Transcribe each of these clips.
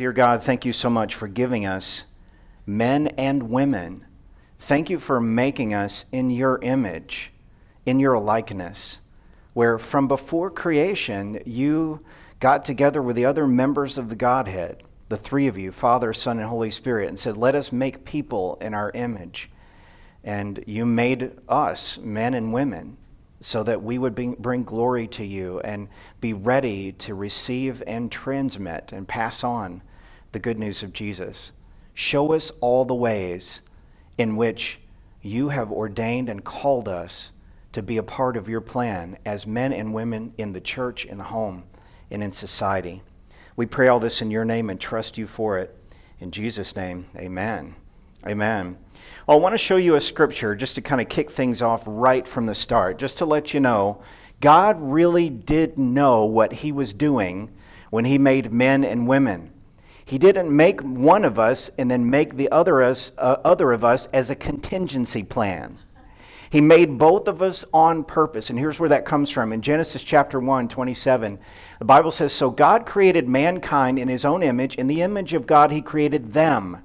Dear God, thank you so much for giving us men and women. Thank you for making us in your image, in your likeness, where from before creation you got together with the other members of the Godhead, the three of you, Father, Son, and Holy Spirit, and said, Let us make people in our image. And you made us, men and women, so that we would bring glory to you and be ready to receive and transmit and pass on the good news of Jesus. Show us all the ways in which you have ordained and called us to be a part of your plan as men and women in the church, in the home, and in society. We pray all this in your name and trust you for it. In Jesus' name, amen. Amen. Well, I want to show you a scripture just to kind of kick things off right from the start, just to let you know God really did know what he was doing when he made men and women. He didn't make one of us and then make the other, us, uh, other of us as a contingency plan. He made both of us on purpose. And here's where that comes from. In Genesis chapter 1, 27, the Bible says So God created mankind in his own image. In the image of God, he created them.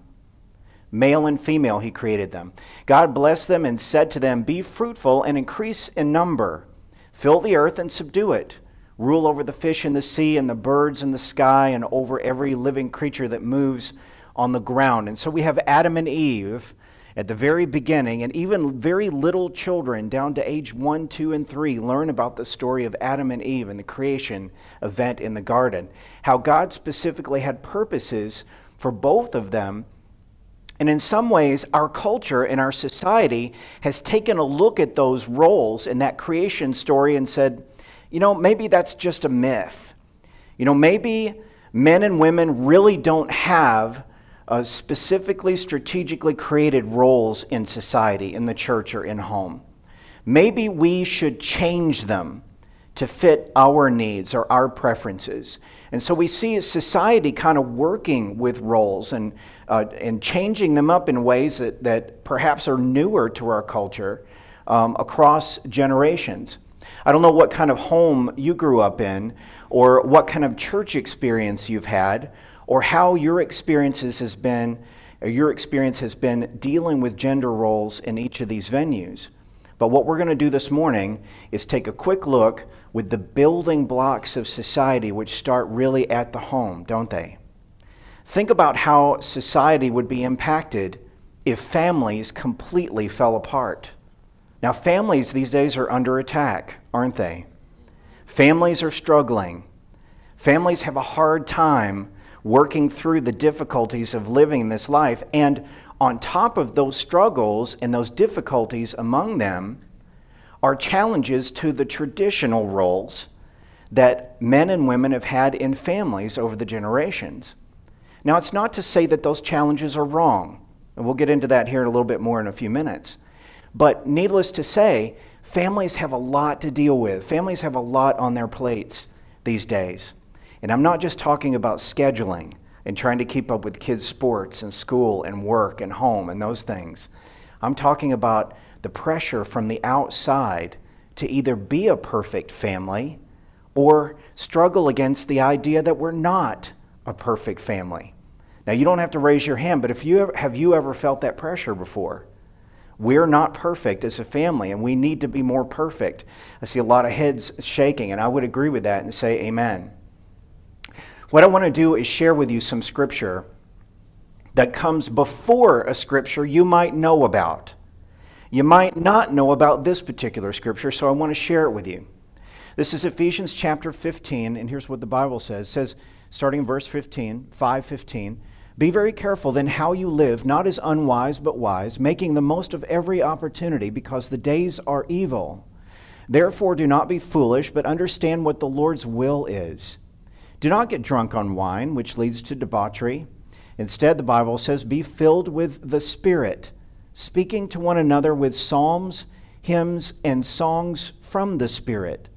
Male and female, he created them. God blessed them and said to them, Be fruitful and increase in number, fill the earth and subdue it rule over the fish in the sea and the birds in the sky and over every living creature that moves on the ground. And so we have Adam and Eve at the very beginning, and even very little children down to age one, two, and three learn about the story of Adam and Eve and the creation event in the garden. How God specifically had purposes for both of them. And in some ways, our culture and our society has taken a look at those roles in that creation story and said, you know, maybe that's just a myth. You know, maybe men and women really don't have uh, specifically strategically created roles in society, in the church, or in home. Maybe we should change them to fit our needs or our preferences. And so we see society kind of working with roles and, uh, and changing them up in ways that, that perhaps are newer to our culture um, across generations. I don't know what kind of home you grew up in, or what kind of church experience you've had, or how your experiences has been, or your experience has been dealing with gender roles in each of these venues. But what we're going to do this morning is take a quick look with the building blocks of society, which start really at the home, don't they? Think about how society would be impacted if families completely fell apart. Now, families these days are under attack, aren't they? Families are struggling. Families have a hard time working through the difficulties of living this life. And on top of those struggles and those difficulties among them are challenges to the traditional roles that men and women have had in families over the generations. Now, it's not to say that those challenges are wrong, and we'll get into that here in a little bit more in a few minutes. But needless to say, families have a lot to deal with. Families have a lot on their plates these days. And I'm not just talking about scheduling and trying to keep up with kids' sports and school and work and home and those things. I'm talking about the pressure from the outside to either be a perfect family or struggle against the idea that we're not a perfect family. Now, you don't have to raise your hand, but if you ever, have you ever felt that pressure before? We're not perfect as a family, and we need to be more perfect. I see a lot of heads shaking, and I would agree with that and say amen. What I want to do is share with you some scripture that comes before a scripture you might know about. You might not know about this particular scripture, so I want to share it with you. This is Ephesians chapter 15, and here's what the Bible says. It says, starting in verse 15, 515, be very careful then how you live, not as unwise but wise, making the most of every opportunity, because the days are evil. Therefore, do not be foolish, but understand what the Lord's will is. Do not get drunk on wine, which leads to debauchery. Instead, the Bible says, be filled with the Spirit, speaking to one another with psalms, hymns, and songs from the Spirit.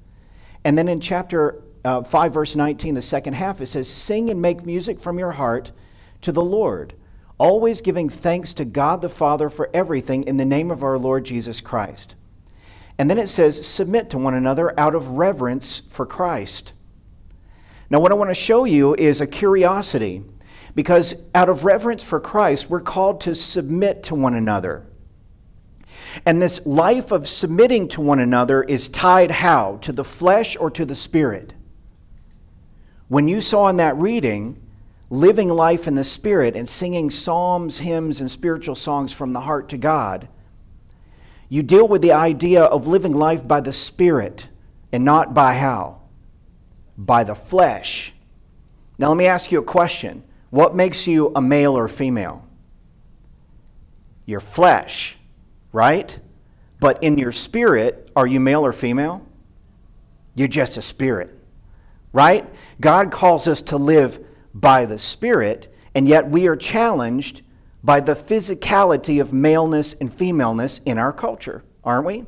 And then in chapter uh, 5, verse 19, the second half, it says, Sing and make music from your heart to the Lord, always giving thanks to God the Father for everything in the name of our Lord Jesus Christ. And then it says, submit to one another out of reverence for Christ. Now, what I want to show you is a curiosity Because out of reverence for Christ, we're called to submit to one another. And this life of submitting to one another is tied how? To the flesh or to the spirit? When you saw in that reading, living life in the spirit and singing psalms, hymns, and spiritual songs from the heart to God, you deal with the idea of living life by the spirit and not by how? By the flesh. Now, let me ask you a question. What makes you a male or female? Your flesh right? But in your spirit, are you male or female? You're just a spirit, right? God calls us to live by the Spirit, and yet we are challenged by the physicality of maleness and femaleness in our culture, aren't we?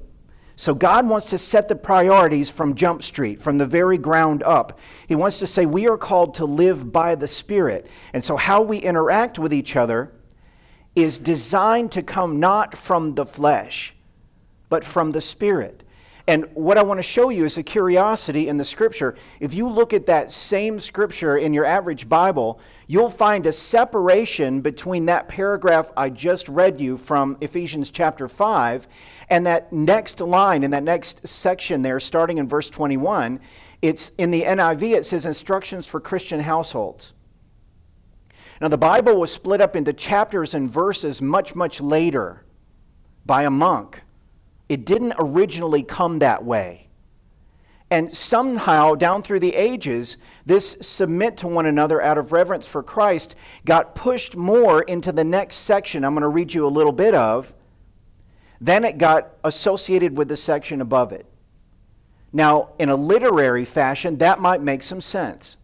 So God wants to set the priorities from Jump Street, from the very ground up. He wants to say we are called to live by the Spirit. And so how we interact with each other is designed to come not from the flesh, but from the Spirit. And what I want to show you is a curiosity in the scripture. If you look at that same scripture in your average Bible, you'll find a separation between that paragraph I just read you from Ephesians chapter 5 and that next line in that next section there, starting in verse 21. It's in the NIV, it says instructions for Christian households. Now, the Bible was split up into chapters and verses much, much later by a monk. It didn't originally come that way. And somehow, down through the ages, this submit to one another out of reverence for Christ got pushed more into the next section I'm going to read you a little bit of. Then it got associated with the section above it. Now, in a literary fashion, that might make some sense.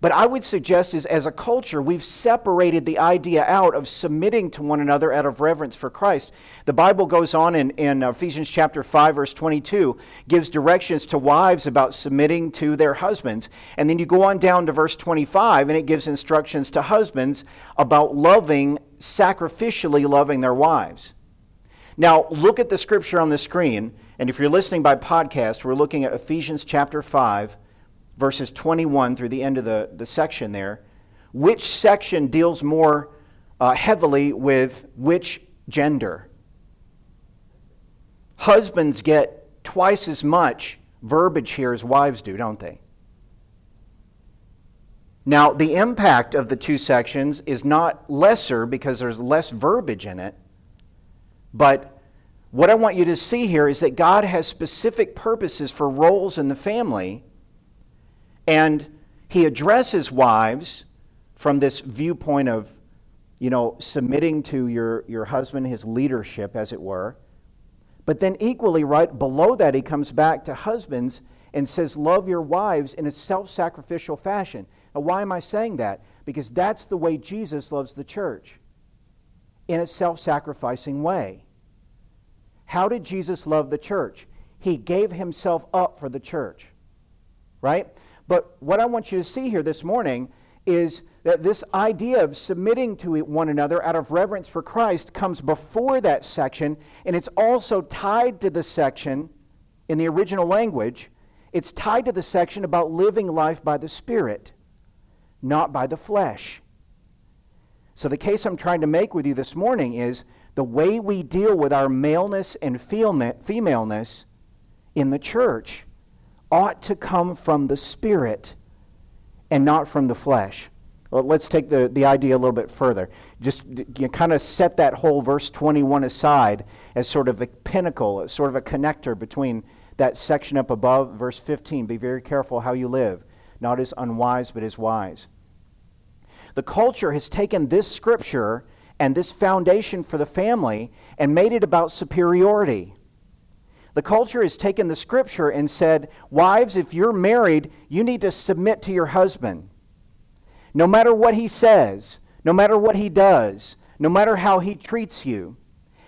But I would suggest is as a culture, we've separated the idea out of submitting to one another out of reverence for Christ. The Bible goes on in, in Ephesians chapter 5, verse 22, gives directions to wives about submitting to their husbands. And then you go on down to verse 25, and it gives instructions to husbands about loving, sacrificially loving their wives. Now, look at the scripture on the screen. And if you're listening by podcast, we're looking at Ephesians chapter 5 verses 21 through the end of the, the section there, which section deals more uh, heavily with which gender? Husbands get twice as much verbiage here as wives do, don't they? Now, the impact of the two sections is not lesser because there's less verbiage in it, but what I want you to see here is that God has specific purposes for roles in the family and he addresses wives from this viewpoint of, you know, submitting to your, your husband, his leadership, as it were. But then, equally, right below that, he comes back to husbands and says, Love your wives in a self sacrificial fashion. Now, why am I saying that? Because that's the way Jesus loves the church, in a self sacrificing way. How did Jesus love the church? He gave himself up for the church, right? But what I want you to see here this morning is that this idea of submitting to one another out of reverence for Christ comes before that section, and it's also tied to the section in the original language. It's tied to the section about living life by the Spirit, not by the flesh. So, the case I'm trying to make with you this morning is the way we deal with our maleness and femaleness in the church ought to come from the Spirit and not from the flesh. Well, let's take the, the idea a little bit further. Just you kind of set that whole verse 21 aside as sort of a pinnacle, sort of a connector between that section up above, verse 15. Be very careful how you live, not as unwise, but as wise. The culture has taken this scripture and this foundation for the family and made it about superiority. The culture has taken the scripture and said, Wives, if you're married, you need to submit to your husband. No matter what he says, no matter what he does, no matter how he treats you.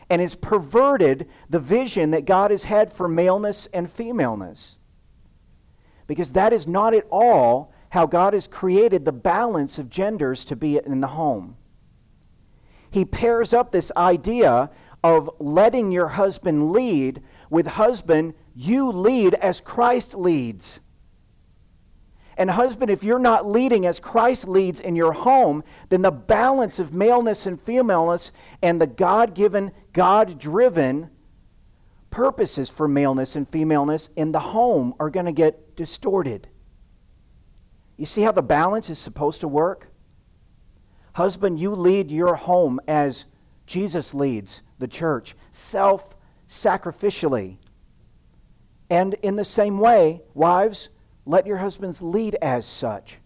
And has perverted the vision that God has had for maleness and femaleness. Because that is not at all how God has created the balance of genders to be in the home. He pairs up this idea of letting your husband lead with husband, you lead as Christ leads. And, husband, if you're not leading as Christ leads in your home, then the balance of maleness and femaleness and the God given, God driven purposes for maleness and femaleness in the home are going to get distorted. You see how the balance is supposed to work? Husband, you lead your home as Jesus leads the church, self sacrificially. And in the same way, wives, let your husbands lead as such.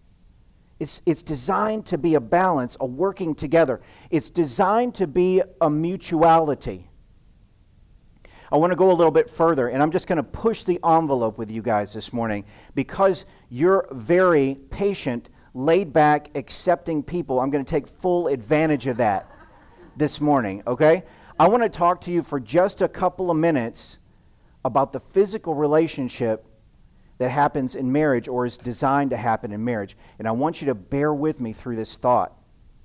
It's, it's designed to be a balance, a working together. It's designed to be a mutuality. I want to go a little bit further, and I'm just going to push the envelope with you guys this morning because you're very patient, laid back, accepting people. I'm going to take full advantage of that this morning, okay? I want to talk to you for just a couple of minutes about the physical relationship that happens in marriage or is designed to happen in marriage. And I want you to bear with me through this thought.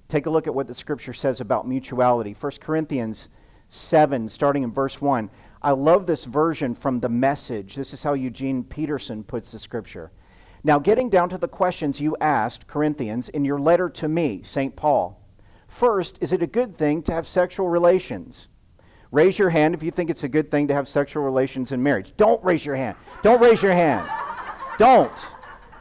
Take a look at what the scripture says about mutuality. 1 Corinthians 7, starting in verse 1. I love this version from the message. This is how Eugene Peterson puts the scripture. Now, getting down to the questions you asked, Corinthians, in your letter to me, St. Paul. First, is it a good thing to have sexual relations? Raise your hand if you think it's a good thing to have sexual relations in marriage. Don't raise your hand. Don't raise your hand. Don't.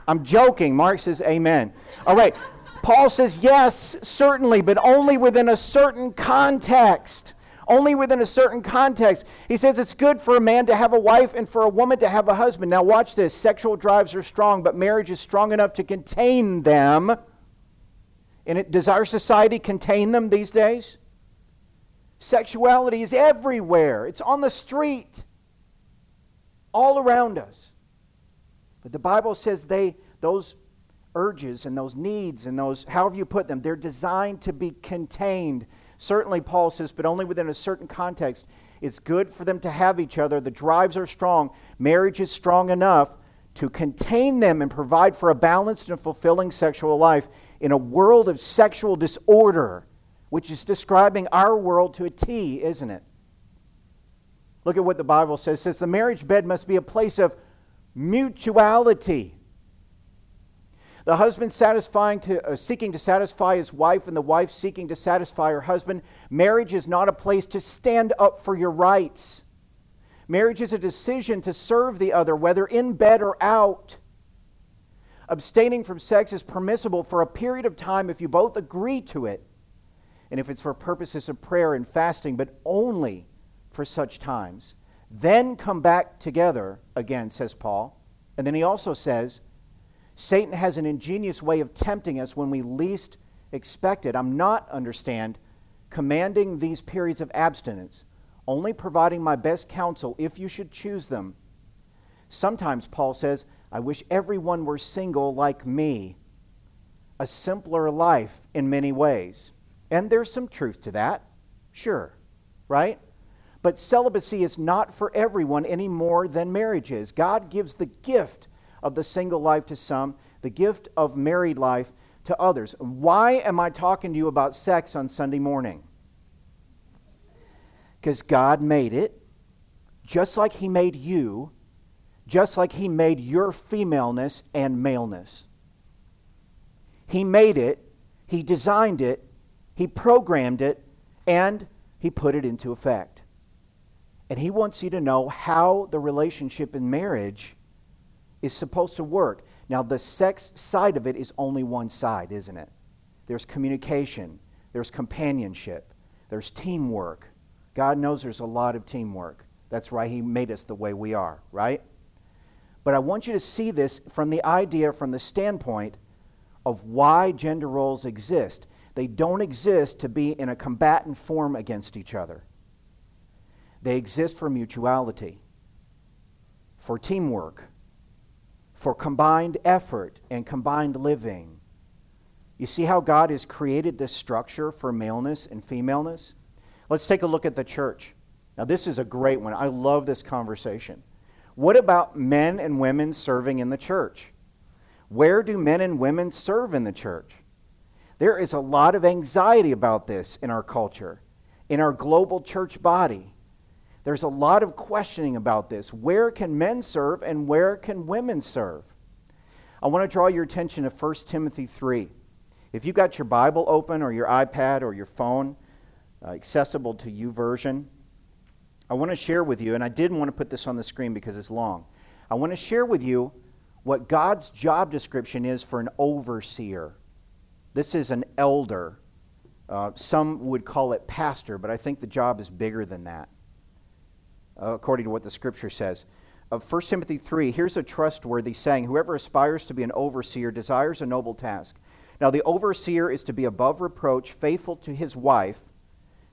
I'm joking. Mark says, Amen. All right. Paul says, Yes, certainly, but only within a certain context. Only within a certain context. He says it's good for a man to have a wife and for a woman to have a husband. Now, watch this. Sexual drives are strong, but marriage is strong enough to contain them. And it, does our society contain them these days? Sexuality is everywhere, it's on the street, all around us. But the Bible says they, those urges and those needs and those, however you put them, they're designed to be contained. Certainly, Paul says, but only within a certain context. It's good for them to have each other. The drives are strong. Marriage is strong enough to contain them and provide for a balanced and fulfilling sexual life in a world of sexual disorder which is describing our world to a T, isn't it? Look at what the Bible says. It says the marriage bed must be a place of mutuality. The husband satisfying to, uh, seeking to satisfy his wife and the wife seeking to satisfy her husband. Marriage is not a place to stand up for your rights. Marriage is a decision to serve the other, whether in bed or out. Abstaining from sex is permissible for a period of time if you both agree to it and if it's for purposes of prayer and fasting, but only for such times. Then come back together again, says Paul. And then he also says, Satan has an ingenious way of tempting us when we least expect it. I'm not, understand, commanding these periods of abstinence, only providing my best counsel if you should choose them. Sometimes, Paul says, I wish everyone were single like me, a simpler life in many ways. And there's some truth to that, sure, right? But celibacy is not for everyone any more than marriage is. God gives the gift of the single life to some, the gift of married life to others. Why am I talking to you about sex on Sunday morning? Because God made it just like He made you, just like He made your femaleness and maleness. He made it, He designed it, he programmed it and He put it into effect. And He wants you to know how the relationship in marriage is supposed to work. Now, the sex side of it is only one side, isn't it? There's communication, there's companionship, there's teamwork. God knows there's a lot of teamwork. That's why He made us the way we are, right? But I want you to see this from the idea, from the standpoint of why gender roles exist. They don't exist to be in a combatant form against each other. They exist for mutuality, for teamwork, for combined effort and combined living. You see how God has created this structure for maleness and femaleness? Let's take a look at the church. Now, this is a great one. I love this conversation. What about men and women serving in the church? Where do men and women serve in the church? There is a lot of anxiety about this in our culture, in our global church body. There's a lot of questioning about this. Where can men serve and where can women serve? I want to draw your attention to 1 Timothy 3. If you've got your Bible open or your iPad or your phone, uh, accessible to YouVersion, I want to share with you, and I didn't want to put this on the screen because it's long. I want to share with you what God's job description is for an overseer. This is an elder. Uh, some would call it pastor, but I think the job is bigger than that, according to what the scripture says. Of 1 Timothy 3, here's a trustworthy saying Whoever aspires to be an overseer desires a noble task. Now, the overseer is to be above reproach, faithful to his wife,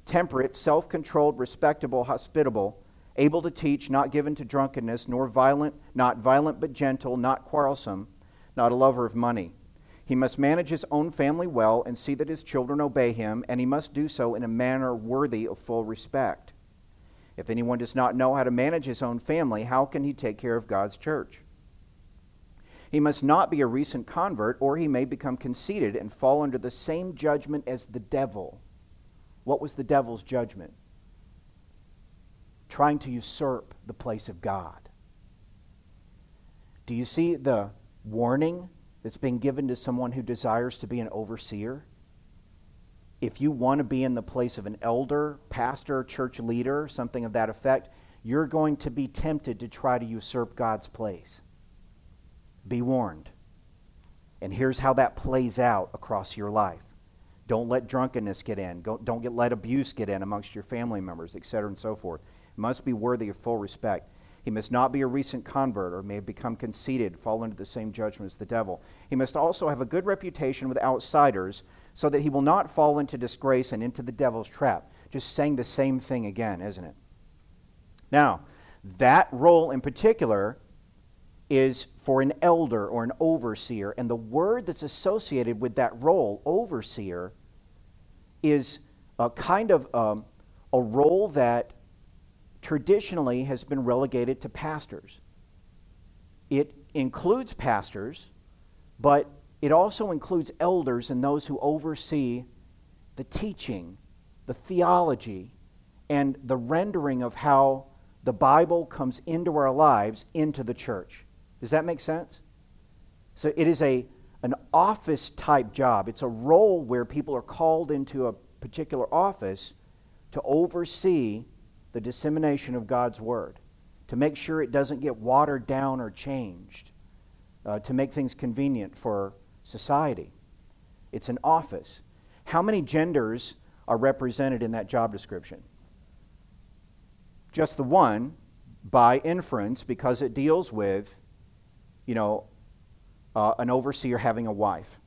temperate, self controlled, respectable, hospitable, able to teach, not given to drunkenness, nor violent, not violent but gentle, not quarrelsome, not a lover of money. He must manage his own family well and see that his children obey him, and he must do so in a manner worthy of full respect. If anyone does not know how to manage his own family, how can he take care of God's church? He must not be a recent convert, or he may become conceited and fall under the same judgment as the devil. What was the devil's judgment? Trying to usurp the place of God. Do you see the warning that's being given to someone who desires to be an overseer? If you want to be in the place of an elder, pastor, church leader, something of that effect, you're going to be tempted to try to usurp God's place. Be warned. And here's how that plays out across your life. Don't let drunkenness get in. Don't get, let abuse get in amongst your family members, etc., and so forth. Must be worthy of full respect. He must not be a recent convert or may have become conceited, fall into the same judgment as the devil. He must also have a good reputation with outsiders so that he will not fall into disgrace and into the devil's trap. Just saying the same thing again, isn't it? Now, that role in particular is for an elder or an overseer. And the word that's associated with that role, overseer, is a kind of um, a role that traditionally has been relegated to pastors. It includes pastors, but it also includes elders and those who oversee the teaching, the theology, and the rendering of how the Bible comes into our lives, into the church. Does that make sense? So it is a, an office type job. It's a role where people are called into a particular office to oversee the dissemination of God's Word, to make sure it doesn't get watered down or changed, uh, to make things convenient for society. It's an office. How many genders are represented in that job description? Just the one by inference because it deals with you know, uh, an overseer having a wife.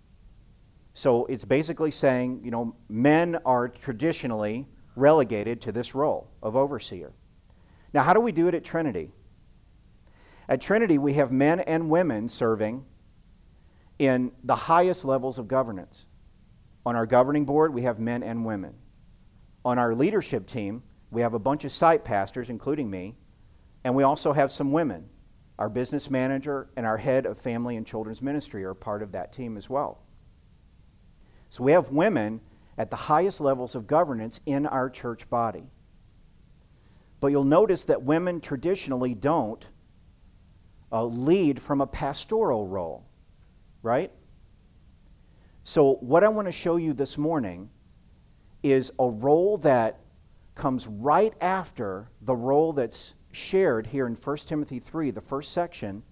So it's basically saying, you know, men are traditionally relegated to this role of overseer. Now, how do we do it at Trinity? At Trinity, we have men and women serving in the highest levels of governance. On our governing board, we have men and women. On our leadership team, we have a bunch of site pastors, including me, and we also have some women. Our business manager and our head of family and children's ministry are part of that team as well. So we have women at the highest levels of governance in our church body. But you'll notice that women traditionally don't uh, lead from a pastoral role, right? So, what I want to show you this morning is a role that comes right after the role that's shared here in 1 Timothy 3, the first section,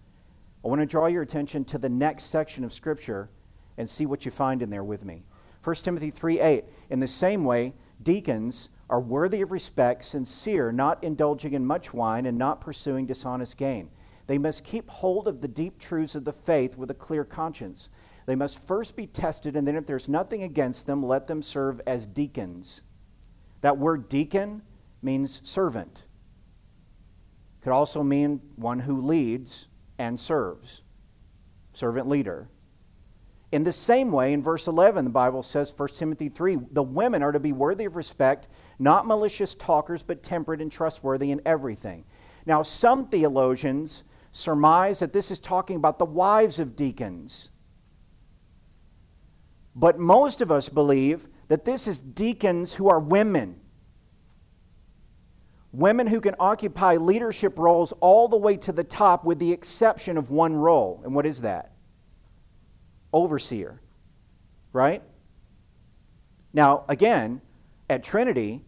I want to draw your attention to the next section of Scripture and see what you find in there with me. 1 Timothy 3 8. In the same way, deacons are worthy of respect, sincere, not indulging in much wine, and not pursuing dishonest gain. They must keep hold of the deep truths of the faith with a clear conscience. They must first be tested, and then if there's nothing against them, let them serve as deacons. That word deacon means servant. Could also mean one who leads and serves, servant leader. In the same way, in verse 11, the Bible says, 1 Timothy 3, the women are to be worthy of respect, not malicious talkers, but temperate and trustworthy in everything. Now, some theologians surmise that this is talking about the wives of deacons. But most of us believe that this is deacons who are women women who can occupy leadership roles all the way to the top, with the exception of one role. And what is that? overseer, right? Now, again, at Trinity,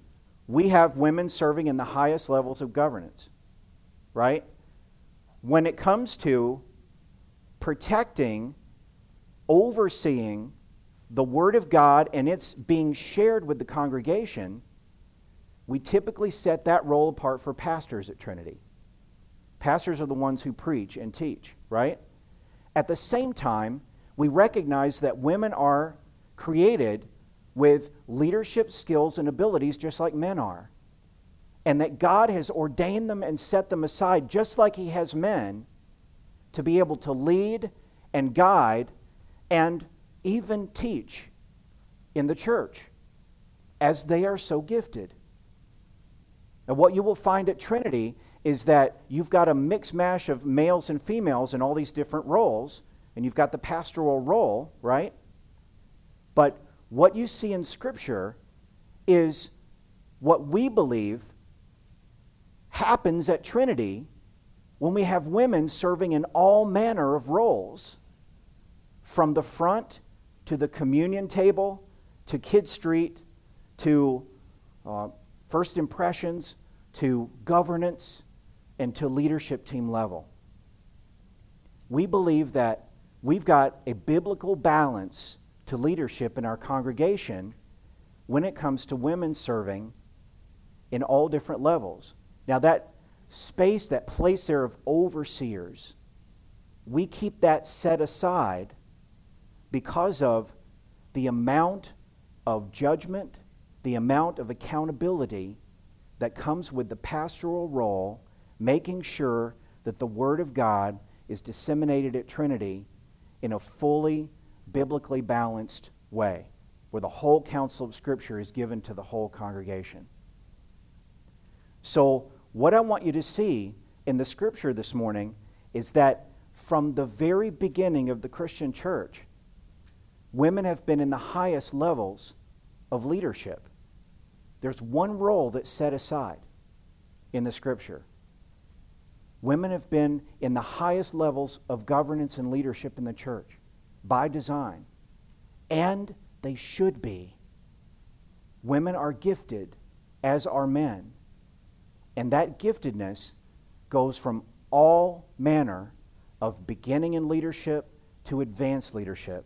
we have women serving in the highest levels of governance, right? When it comes to protecting, overseeing the Word of God and it's being shared with the congregation, we typically set that role apart for pastors at Trinity. Pastors are the ones who preach and teach, right? At the same time, we recognize that women are created with leadership skills and abilities just like men are. And that God has ordained them and set them aside just like He has men to be able to lead and guide and even teach in the church as they are so gifted. And what you will find at Trinity is that you've got a mix mash of males and females in all these different roles, and you've got the pastoral role, right? But what you see in Scripture is what we believe happens at Trinity when we have women serving in all manner of roles, from the front to the communion table to Kid Street to uh, first impressions to governance and to leadership team level. We believe that we've got a biblical balance to leadership in our congregation when it comes to women serving in all different levels. Now, that space, that place there of overseers, we keep that set aside because of the amount of judgment, the amount of accountability that comes with the pastoral role, making sure that the Word of God is disseminated at Trinity in a fully biblically balanced way, where the whole counsel of Scripture is given to the whole congregation. So, what I want you to see in the Scripture this morning is that from the very beginning of the Christian church, women have been in the highest levels of leadership. There's one role that's set aside in the Scripture. Women have been in the highest levels of governance and leadership in the church by design, and they should be. Women are gifted, as are men. And that giftedness goes from all manner of beginning in leadership to advanced leadership.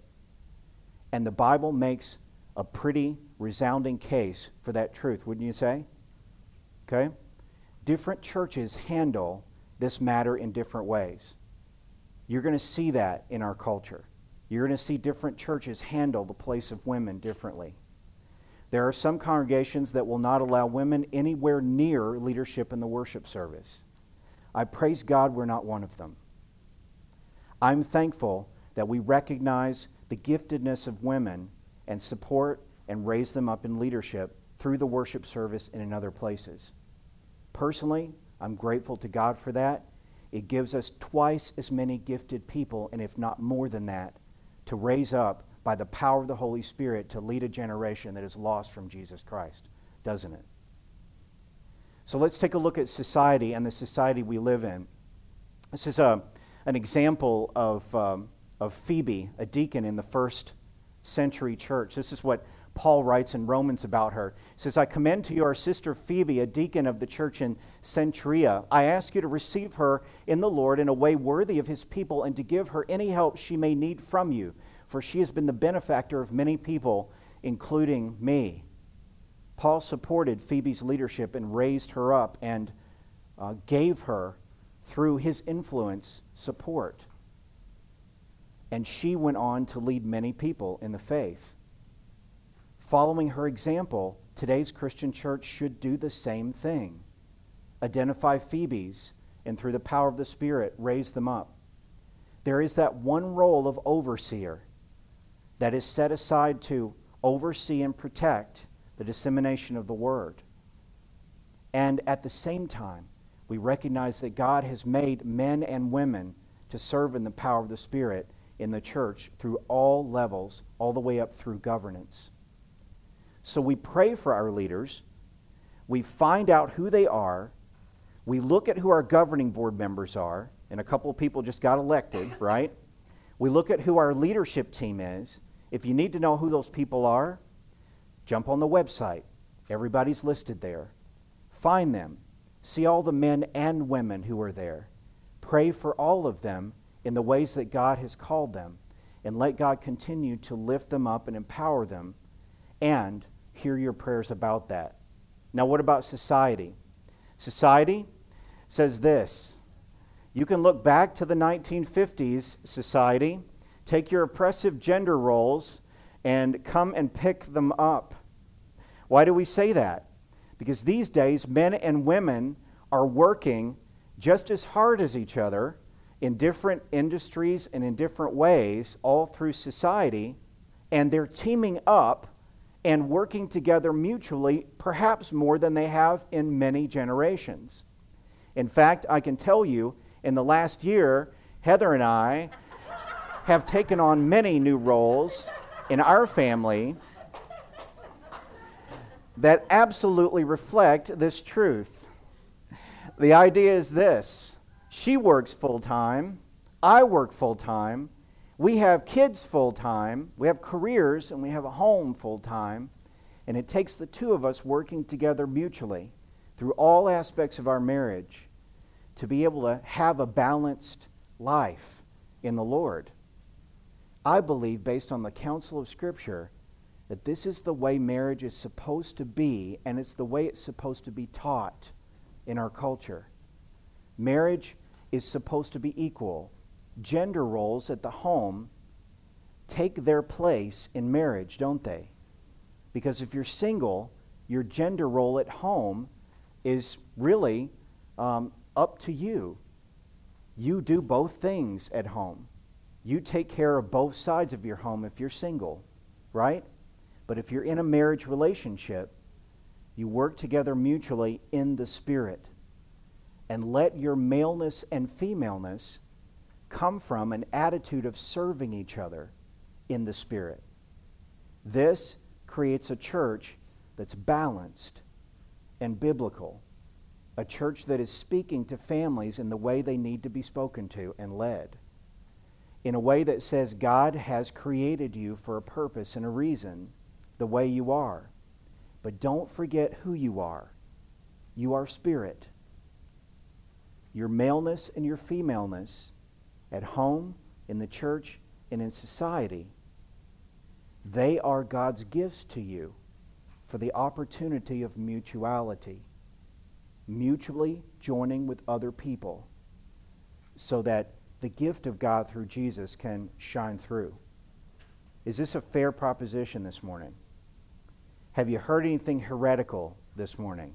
And the Bible makes a pretty resounding case for that truth, wouldn't you say? Okay? Different churches handle this matter in different ways. You're going to see that in our culture. You're going to see different churches handle the place of women differently. There are some congregations that will not allow women anywhere near leadership in the worship service. I praise God we're not one of them. I'm thankful that we recognize the giftedness of women and support and raise them up in leadership through the worship service and in other places. Personally, I'm grateful to God for that. It gives us twice as many gifted people, and if not more than that, to raise up by the power of the Holy Spirit to lead a generation that is lost from Jesus Christ, doesn't it? So let's take a look at society and the society we live in. This is a, an example of, um, of Phoebe, a deacon in the first century church. This is what Paul writes in Romans about her. He says, I commend to you our sister Phoebe, a deacon of the church in Cenchrea. I ask you to receive her in the Lord in a way worthy of his people and to give her any help she may need from you, for she has been the benefactor of many people, including me. Paul supported Phoebe's leadership and raised her up and uh, gave her, through his influence, support. And she went on to lead many people in the faith. Following her example, today's Christian church should do the same thing. Identify Phoebe's and through the power of the Spirit, raise them up. There is that one role of overseer that is set aside to oversee and protect the dissemination of the word. And at the same time, we recognize that God has made men and women to serve in the power of the Spirit in the church through all levels, all the way up through governance. So we pray for our leaders. We find out who they are. We look at who our governing board members are, and a couple of people just got elected, right? We look at who our leadership team is. If you need to know who those people are, jump on the website. Everybody's listed there. Find them. See all the men and women who are there. Pray for all of them in the ways that God has called them. And let God continue to lift them up and empower them. And hear your prayers about that. Now, what about society? Society says this you can look back to the 1950s society, take your oppressive gender roles, and come and pick them up. Why do we say that? Because these days, men and women are working just as hard as each other in different industries and in different ways all through society, and they're teaming up and working together mutually, perhaps more than they have in many generations. In fact, I can tell you, in the last year, Heather and I have taken on many new roles in our family that absolutely reflect this truth. The idea is this she works full time, I work full time, we have kids full time, we have careers, and we have a home full time. And it takes the two of us working together mutually through all aspects of our marriage to be able to have a balanced life in the Lord. I believe, based on the counsel of Scripture, that this is the way marriage is supposed to be, and it's the way it's supposed to be taught in our culture. Marriage is supposed to be equal. Gender roles at the home take their place in marriage, don't they? Because if you're single, your gender role at home is really um, up to you. You do both things at home. You take care of both sides of your home if you're single, right? But if you're in a marriage relationship, you work together mutually in the Spirit. And let your maleness and femaleness come from an attitude of serving each other in the Spirit. This creates a church that's balanced and biblical a church that is speaking to families in the way they need to be spoken to and led. In a way that says God has created you for a purpose and a reason, the way you are. But don't forget who you are. You are spirit. Your maleness and your femaleness at home, in the church, and in society, they are God's gifts to you for the opportunity of mutuality mutually joining with other people so that the gift of God through Jesus can shine through. Is this a fair proposition this morning? Have you heard anything heretical this morning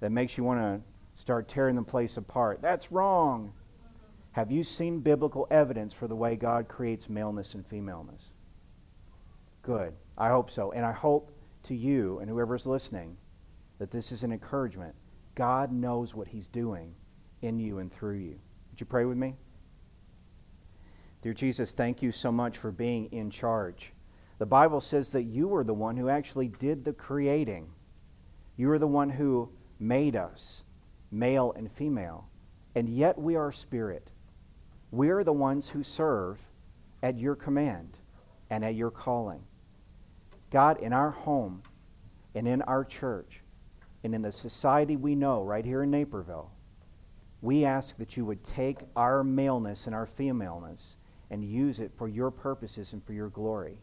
that makes you want to start tearing the place apart? That's wrong. Have you seen biblical evidence for the way God creates maleness and femaleness? Good. I hope so. And I hope to you and whoever's listening that this is an encouragement God knows what He's doing in you and through you. Would you pray with me? Dear Jesus, thank you so much for being in charge. The Bible says that you are the one who actually did the creating. You are the one who made us, male and female, and yet we are spirit. We are the ones who serve at your command and at your calling. God, in our home and in our church, and in the society we know right here in Naperville, we ask that you would take our maleness and our femaleness and use it for your purposes and for your glory.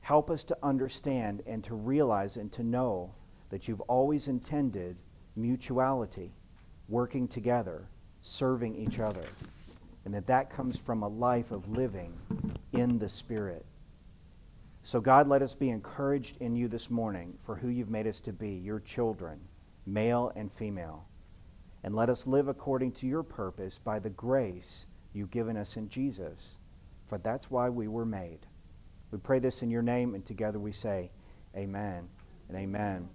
Help us to understand and to realize and to know that you've always intended mutuality, working together, serving each other, and that that comes from a life of living in the Spirit. So, God, let us be encouraged in you this morning for who you've made us to be, your children, male and female. And let us live according to your purpose by the grace you've given us in Jesus, for that's why we were made. We pray this in your name, and together we say, Amen and amen.